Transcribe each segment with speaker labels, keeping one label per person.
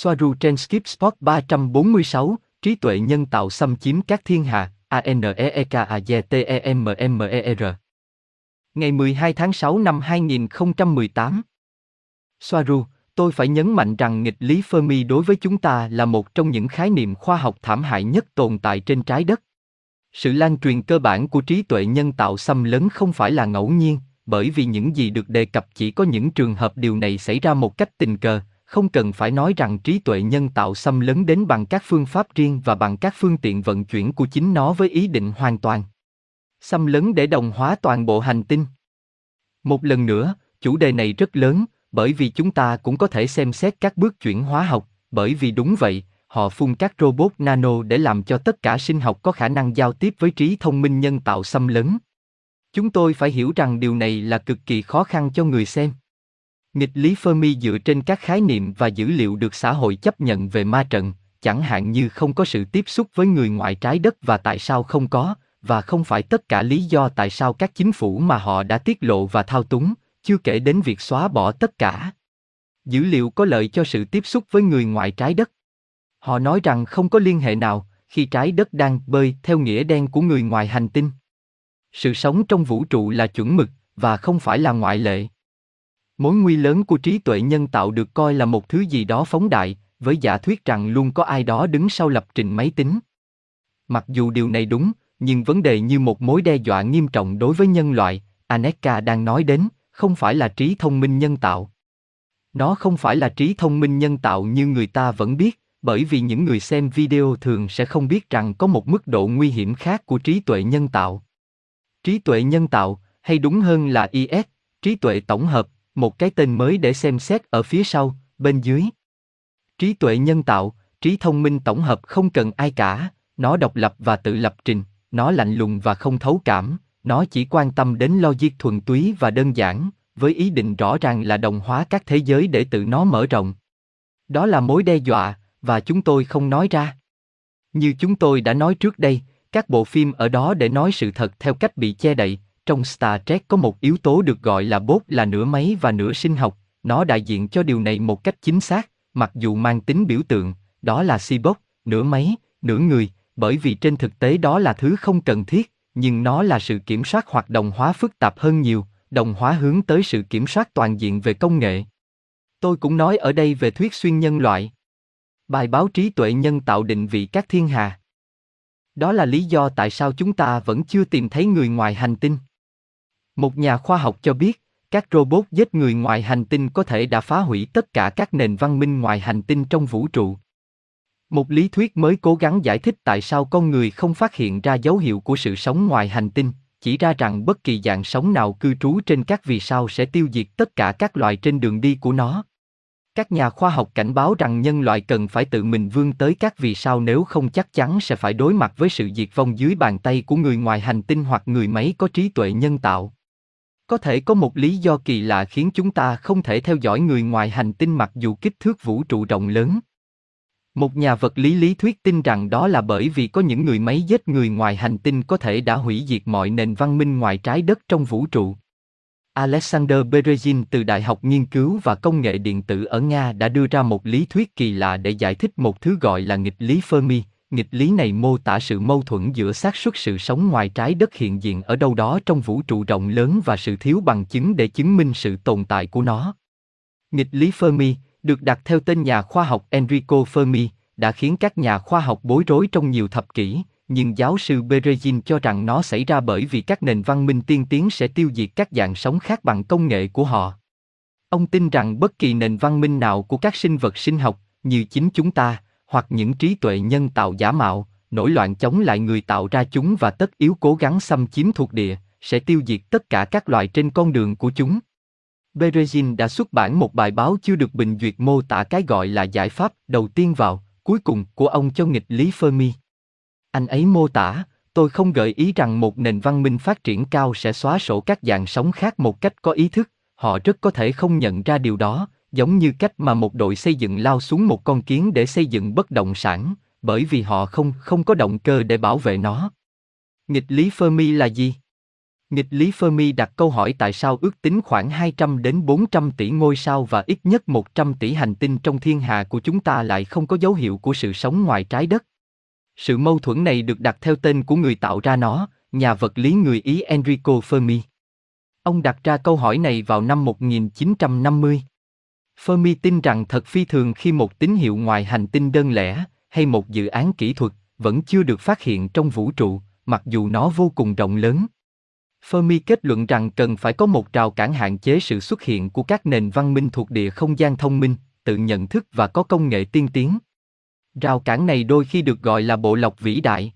Speaker 1: Soaru trên Skip Spot 346, trí tuệ nhân tạo xâm chiếm các thiên hà, ANEEKAZTEMMER. Ngày 12 tháng 6 năm 2018. Soaru, tôi phải nhấn mạnh rằng nghịch lý Fermi đối với chúng ta là một trong những khái niệm khoa học thảm hại nhất tồn tại trên trái đất. Sự lan truyền cơ bản của trí tuệ nhân tạo xâm lấn không phải là ngẫu nhiên, bởi vì những gì được đề cập chỉ có những trường hợp điều này xảy ra một cách tình cờ, không cần phải nói rằng trí tuệ nhân tạo xâm lấn đến bằng các phương pháp riêng và bằng các phương tiện vận chuyển của chính nó với ý định hoàn toàn. Xâm lấn để đồng hóa toàn bộ hành tinh. Một lần nữa, chủ đề này rất lớn, bởi vì chúng ta cũng có thể xem xét các bước chuyển hóa học, bởi vì đúng vậy, họ phun các robot nano để làm cho tất cả sinh học có khả năng giao tiếp với trí thông minh nhân tạo xâm lấn. Chúng tôi phải hiểu rằng điều này là cực kỳ khó khăn cho người xem. Nghịch lý Fermi dựa trên các khái niệm và dữ liệu được xã hội chấp nhận về ma trận, chẳng hạn như không có sự tiếp xúc với người ngoài trái đất và tại sao không có, và không phải tất cả lý do tại sao các chính phủ mà họ đã tiết lộ và thao túng, chưa kể đến việc xóa bỏ tất cả. Dữ liệu có lợi cho sự tiếp xúc với người ngoài trái đất. Họ nói rằng không có liên hệ nào khi trái đất đang bơi theo nghĩa đen của người ngoài hành tinh. Sự sống trong vũ trụ là chuẩn mực và không phải là ngoại lệ. Mối nguy lớn của trí tuệ nhân tạo được coi là một thứ gì đó phóng đại, với giả thuyết rằng luôn có ai đó đứng sau lập trình máy tính. Mặc dù điều này đúng, nhưng vấn đề như một mối đe dọa nghiêm trọng đối với nhân loại, Aneka đang nói đến, không phải là trí thông minh nhân tạo. Nó không phải là trí thông minh nhân tạo như người ta vẫn biết, bởi vì những người xem video thường sẽ không biết rằng có một mức độ nguy hiểm khác của trí tuệ nhân tạo. Trí tuệ nhân tạo, hay đúng hơn là IS, trí tuệ tổng hợp, một cái tên mới để xem xét ở phía sau, bên dưới. Trí tuệ nhân tạo, trí thông minh tổng hợp không cần ai cả, nó độc lập và tự lập trình, nó lạnh lùng và không thấu cảm, nó chỉ quan tâm đến logic thuần túy và đơn giản, với ý định rõ ràng là đồng hóa các thế giới để tự nó mở rộng. Đó là mối đe dọa, và chúng tôi không nói ra. Như chúng tôi đã nói trước đây, các bộ phim ở đó để nói sự thật theo cách bị che đậy, trong Star Trek có một yếu tố được gọi là bốt là nửa máy và nửa sinh học, nó đại diện cho điều này một cách chính xác, mặc dù mang tính biểu tượng, đó là cyborg, nửa máy, nửa người, bởi vì trên thực tế đó là thứ không cần thiết, nhưng nó là sự kiểm soát hoạt động hóa phức tạp hơn nhiều, đồng hóa hướng tới sự kiểm soát toàn diện về công nghệ. Tôi cũng nói ở đây về thuyết xuyên nhân loại. Bài báo trí tuệ nhân tạo định vị các thiên hà. Đó là lý do tại sao chúng ta vẫn chưa tìm thấy người ngoài hành tinh. Một nhà khoa học cho biết, các robot giết người ngoài hành tinh có thể đã phá hủy tất cả các nền văn minh ngoài hành tinh trong vũ trụ. Một lý thuyết mới cố gắng giải thích tại sao con người không phát hiện ra dấu hiệu của sự sống ngoài hành tinh, chỉ ra rằng bất kỳ dạng sống nào cư trú trên các vì sao sẽ tiêu diệt tất cả các loài trên đường đi của nó. Các nhà khoa học cảnh báo rằng nhân loại cần phải tự mình vươn tới các vì sao nếu không chắc chắn sẽ phải đối mặt với sự diệt vong dưới bàn tay của người ngoài hành tinh hoặc người máy có trí tuệ nhân tạo. Có thể có một lý do kỳ lạ khiến chúng ta không thể theo dõi người ngoài hành tinh mặc dù kích thước vũ trụ rộng lớn. Một nhà vật lý lý thuyết tin rằng đó là bởi vì có những người máy giết người ngoài hành tinh có thể đã hủy diệt mọi nền văn minh ngoài trái đất trong vũ trụ. Alexander Berezin từ Đại học Nghiên cứu và Công nghệ Điện tử ở Nga đã đưa ra một lý thuyết kỳ lạ để giải thích một thứ gọi là nghịch lý Fermi. Nghịch lý này mô tả sự mâu thuẫn giữa xác suất sự sống ngoài trái đất hiện diện ở đâu đó trong vũ trụ rộng lớn và sự thiếu bằng chứng để chứng minh sự tồn tại của nó. Nghịch lý Fermi, được đặt theo tên nhà khoa học Enrico Fermi, đã khiến các nhà khoa học bối rối trong nhiều thập kỷ, nhưng giáo sư Berezin cho rằng nó xảy ra bởi vì các nền văn minh tiên tiến sẽ tiêu diệt các dạng sống khác bằng công nghệ của họ. Ông tin rằng bất kỳ nền văn minh nào của các sinh vật sinh học, như chính chúng ta, hoặc những trí tuệ nhân tạo giả mạo, nổi loạn chống lại người tạo ra chúng và tất yếu cố gắng xâm chiếm thuộc địa, sẽ tiêu diệt tất cả các loài trên con đường của chúng. Berezin đã xuất bản một bài báo chưa được bình duyệt mô tả cái gọi là giải pháp đầu tiên vào, cuối cùng của ông cho nghịch lý Fermi. Anh ấy mô tả, tôi không gợi ý rằng một nền văn minh phát triển cao sẽ xóa sổ các dạng sống khác một cách có ý thức, họ rất có thể không nhận ra điều đó, giống như cách mà một đội xây dựng lao xuống một con kiến để xây dựng bất động sản, bởi vì họ không không có động cơ để bảo vệ nó. Nghịch lý Fermi là gì? Nghịch lý Fermi đặt câu hỏi tại sao ước tính khoảng 200 đến 400 tỷ ngôi sao và ít nhất 100 tỷ hành tinh trong thiên hà của chúng ta lại không có dấu hiệu của sự sống ngoài trái đất. Sự mâu thuẫn này được đặt theo tên của người tạo ra nó, nhà vật lý người Ý Enrico Fermi. Ông đặt ra câu hỏi này vào năm 1950. Fermi tin rằng thật phi thường khi một tín hiệu ngoài hành tinh đơn lẻ, hay một dự án kỹ thuật, vẫn chưa được phát hiện trong vũ trụ, mặc dù nó vô cùng rộng lớn. Fermi kết luận rằng cần phải có một rào cản hạn chế sự xuất hiện của các nền văn minh thuộc địa không gian thông minh, tự nhận thức và có công nghệ tiên tiến. Rào cản này đôi khi được gọi là bộ lọc vĩ đại.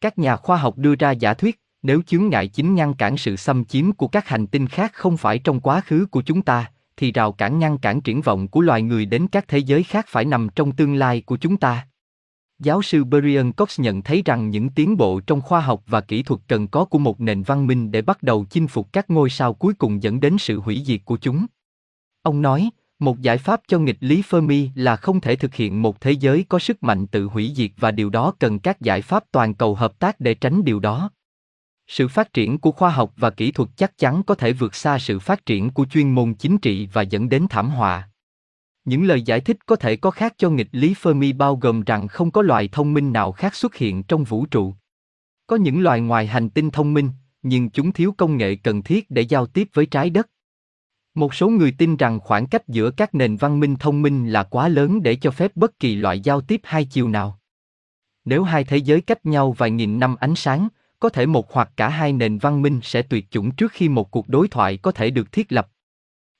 Speaker 1: Các nhà khoa học đưa ra giả thuyết, nếu chướng ngại chính ngăn cản sự xâm chiếm của các hành tinh khác không phải trong quá khứ của chúng ta, thì rào cản ngăn cản triển vọng của loài người đến các thế giới khác phải nằm trong tương lai của chúng ta. Giáo sư Brian Cox nhận thấy rằng những tiến bộ trong khoa học và kỹ thuật cần có của một nền văn minh để bắt đầu chinh phục các ngôi sao cuối cùng dẫn đến sự hủy diệt của chúng. Ông nói, một giải pháp cho nghịch lý Fermi là không thể thực hiện một thế giới có sức mạnh tự hủy diệt và điều đó cần các giải pháp toàn cầu hợp tác để tránh điều đó. Sự phát triển của khoa học và kỹ thuật chắc chắn có thể vượt xa sự phát triển của chuyên môn chính trị và dẫn đến thảm họa. Những lời giải thích có thể có khác cho nghịch lý Fermi bao gồm rằng không có loài thông minh nào khác xuất hiện trong vũ trụ. Có những loài ngoài hành tinh thông minh, nhưng chúng thiếu công nghệ cần thiết để giao tiếp với trái đất. Một số người tin rằng khoảng cách giữa các nền văn minh thông minh là quá lớn để cho phép bất kỳ loại giao tiếp hai chiều nào. Nếu hai thế giới cách nhau vài nghìn năm ánh sáng, có thể một hoặc cả hai nền văn minh sẽ tuyệt chủng trước khi một cuộc đối thoại có thể được thiết lập.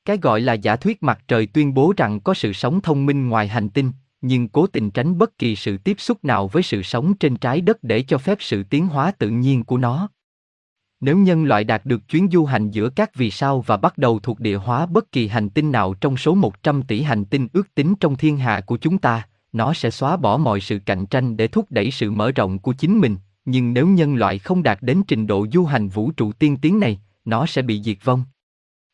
Speaker 1: Cái gọi là giả thuyết mặt trời tuyên bố rằng có sự sống thông minh ngoài hành tinh, nhưng cố tình tránh bất kỳ sự tiếp xúc nào với sự sống trên trái đất để cho phép sự tiến hóa tự nhiên của nó. Nếu nhân loại đạt được chuyến du hành giữa các vì sao và bắt đầu thuộc địa hóa bất kỳ hành tinh nào trong số 100 tỷ hành tinh ước tính trong thiên hạ của chúng ta, nó sẽ xóa bỏ mọi sự cạnh tranh để thúc đẩy sự mở rộng của chính mình, nhưng nếu nhân loại không đạt đến trình độ du hành vũ trụ tiên tiến này, nó sẽ bị diệt vong.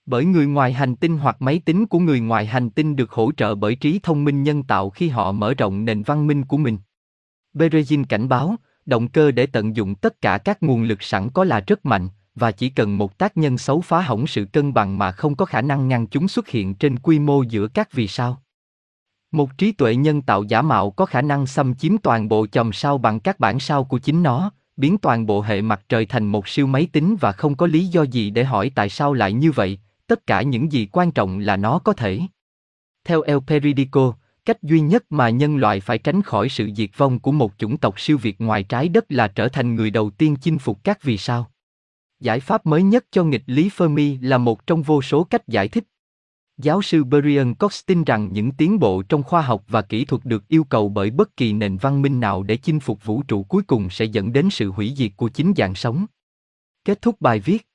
Speaker 1: Bởi người ngoài hành tinh hoặc máy tính của người ngoài hành tinh được hỗ trợ bởi trí thông minh nhân tạo khi họ mở rộng nền văn minh của mình. Berezin cảnh báo, động cơ để tận dụng tất cả các nguồn lực sẵn có là rất mạnh, và chỉ cần một tác nhân xấu phá hỏng sự cân bằng mà không có khả năng ngăn chúng xuất hiện trên quy mô giữa các vì sao. Một trí tuệ nhân tạo giả mạo có khả năng xâm chiếm toàn bộ chòm sao bằng các bản sao của chính nó, biến toàn bộ hệ mặt trời thành một siêu máy tính và không có lý do gì để hỏi tại sao lại như vậy, tất cả những gì quan trọng là nó có thể. Theo El Peridico, cách duy nhất mà nhân loại phải tránh khỏi sự diệt vong của một chủng tộc siêu việt ngoài trái đất là trở thành người đầu tiên chinh phục các vì sao. Giải pháp mới nhất cho nghịch lý Fermi là một trong vô số cách giải thích. Giáo sư Brian Cox tin rằng những tiến bộ trong khoa học và kỹ thuật được yêu cầu bởi bất kỳ nền văn minh nào để chinh phục vũ trụ cuối cùng sẽ dẫn đến sự hủy diệt của chính dạng sống. Kết thúc bài viết.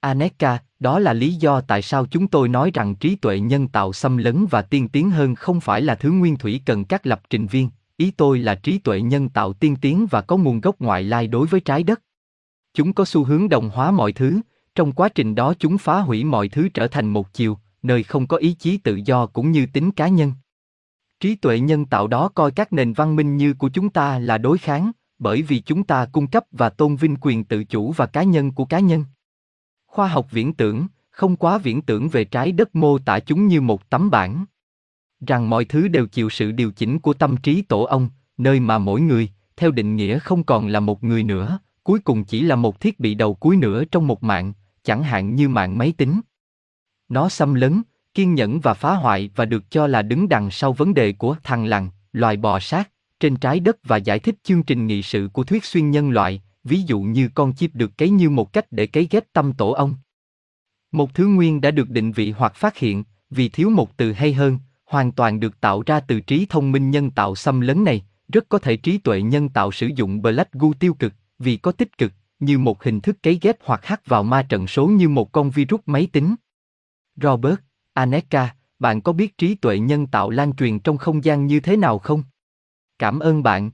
Speaker 1: Aneka, đó là lý do tại sao chúng tôi nói rằng trí tuệ nhân tạo xâm lấn và tiên tiến hơn không phải là thứ nguyên thủy cần các lập trình viên, ý tôi là trí tuệ nhân tạo tiên tiến và có nguồn gốc ngoại lai đối với trái đất. Chúng có xu hướng đồng hóa mọi thứ, trong quá trình đó chúng phá hủy mọi thứ trở thành một chiều, nơi không có ý chí tự do cũng như tính cá nhân. Trí tuệ nhân tạo đó coi các nền văn minh như của chúng ta là đối kháng, bởi vì chúng ta cung cấp và tôn vinh quyền tự chủ và cá nhân của cá nhân. Khoa học viễn tưởng, không quá viễn tưởng về trái đất mô tả chúng như một tấm bản. Rằng mọi thứ đều chịu sự điều chỉnh của tâm trí tổ ông, nơi mà mỗi người, theo định nghĩa không còn là một người nữa, cuối cùng chỉ là một thiết bị đầu cuối nữa trong một mạng, chẳng hạn như mạng máy tính. Nó xâm lấn, kiên nhẫn và phá hoại và được cho là đứng đằng sau vấn đề của thằng lằn, loài bò sát, trên trái đất và giải thích chương trình nghị sự của thuyết xuyên nhân loại, ví dụ như con chip được cấy như một cách để cấy ghép tâm tổ ong. Một thứ nguyên đã được định vị hoặc phát hiện, vì thiếu một từ hay hơn, hoàn toàn được tạo ra từ trí thông minh nhân tạo xâm lấn này, rất có thể trí tuệ nhân tạo sử dụng Black Goo tiêu cực, vì có tích cực, như một hình thức cấy ghép hoặc hắc vào ma trận số như một con virus máy tính. Robert, Aneka, bạn có biết trí tuệ nhân tạo lan truyền trong không gian như thế nào không? Cảm ơn bạn.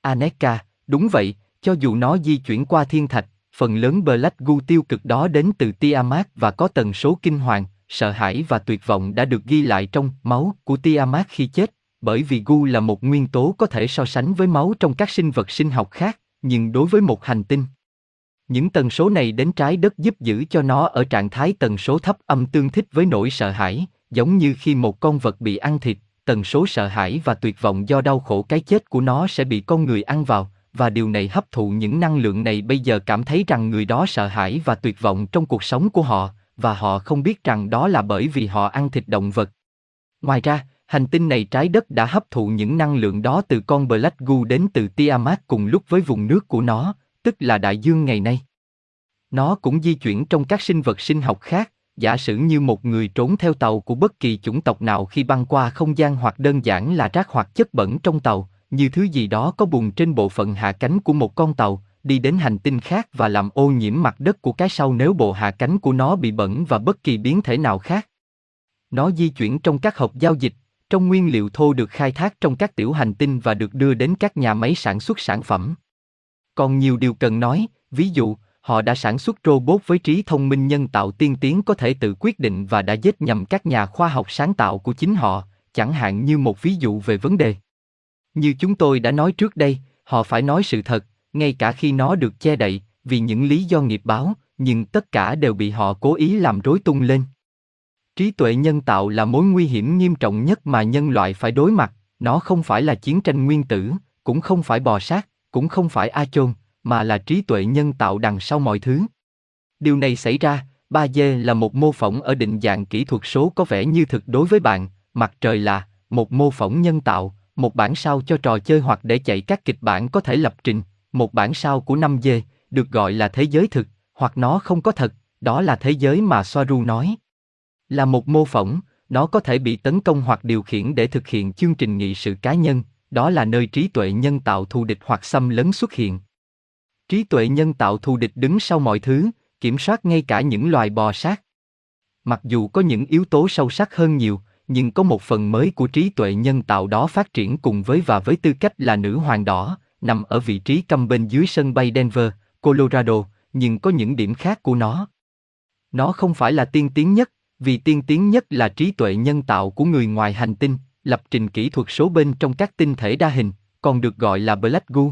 Speaker 1: Aneka, đúng vậy, cho dù nó di chuyển qua thiên thạch, phần lớn Black Goo tiêu cực đó đến từ Tiamat và có tần số kinh hoàng, sợ hãi và tuyệt vọng đã được ghi lại trong máu của Tiamat khi chết, bởi vì Gu là một nguyên tố có thể so sánh với máu trong các sinh vật sinh học khác, nhưng đối với một hành tinh. Những tần số này đến trái đất giúp giữ cho nó ở trạng thái tần số thấp âm tương thích với nỗi sợ hãi, giống như khi một con vật bị ăn thịt, tần số sợ hãi và tuyệt vọng do đau khổ cái chết của nó sẽ bị con người ăn vào, và điều này hấp thụ những năng lượng này bây giờ cảm thấy rằng người đó sợ hãi và tuyệt vọng trong cuộc sống của họ, và họ không biết rằng đó là bởi vì họ ăn thịt động vật. Ngoài ra, hành tinh này trái đất đã hấp thụ những năng lượng đó từ con Black Goo đến từ Tiamat cùng lúc với vùng nước của nó, tức là đại dương ngày nay. Nó cũng di chuyển trong các sinh vật sinh học khác, giả sử như một người trốn theo tàu của bất kỳ chủng tộc nào khi băng qua không gian hoặc đơn giản là rác hoặc chất bẩn trong tàu, như thứ gì đó có bùn trên bộ phận hạ cánh của một con tàu, đi đến hành tinh khác và làm ô nhiễm mặt đất của cái sau nếu bộ hạ cánh của nó bị bẩn và bất kỳ biến thể nào khác. Nó di chuyển trong các hộp giao dịch, trong nguyên liệu thô được khai thác trong các tiểu hành tinh và được đưa đến các nhà máy sản xuất sản phẩm. Còn nhiều điều cần nói, ví dụ, họ đã sản xuất robot với trí thông minh nhân tạo tiên tiến có thể tự quyết định và đã giết nhầm các nhà khoa học sáng tạo của chính họ, chẳng hạn như một ví dụ về vấn đề. Như chúng tôi đã nói trước đây, họ phải nói sự thật, ngay cả khi nó được che đậy, vì những lý do nghiệp báo, nhưng tất cả đều bị họ cố ý làm rối tung lên. Trí tuệ nhân tạo là mối nguy hiểm nghiêm trọng nhất mà nhân loại phải đối mặt, nó không phải là chiến tranh nguyên tử, cũng không phải bò sát, cũng không phải A chôn, mà là trí tuệ nhân tạo đằng sau mọi thứ. Điều này xảy ra, 3D là một mô phỏng ở định dạng kỹ thuật số có vẻ như thực đối với bạn, mặt trời là một mô phỏng nhân tạo, một bản sao cho trò chơi hoặc để chạy các kịch bản có thể lập trình, một bản sao của 5D, được gọi là thế giới thực, hoặc nó không có thật, đó là thế giới mà Soaru nói. Là một mô phỏng, nó có thể bị tấn công hoặc điều khiển để thực hiện chương trình nghị sự cá nhân, đó là nơi trí tuệ nhân tạo thù địch hoặc xâm lấn xuất hiện. Trí tuệ nhân tạo thù địch đứng sau mọi thứ, kiểm soát ngay cả những loài bò sát. Mặc dù có những yếu tố sâu sắc hơn nhiều, nhưng có một phần mới của trí tuệ nhân tạo đó phát triển cùng với và với tư cách là nữ hoàng đỏ, nằm ở vị trí cầm bên dưới sân bay Denver, Colorado, nhưng có những điểm khác của nó. Nó không phải là tiên tiến nhất, vì tiên tiến nhất là trí tuệ nhân tạo của người ngoài hành tinh, lập trình kỹ thuật số bên trong các tinh thể đa hình, còn được gọi là Black Goo.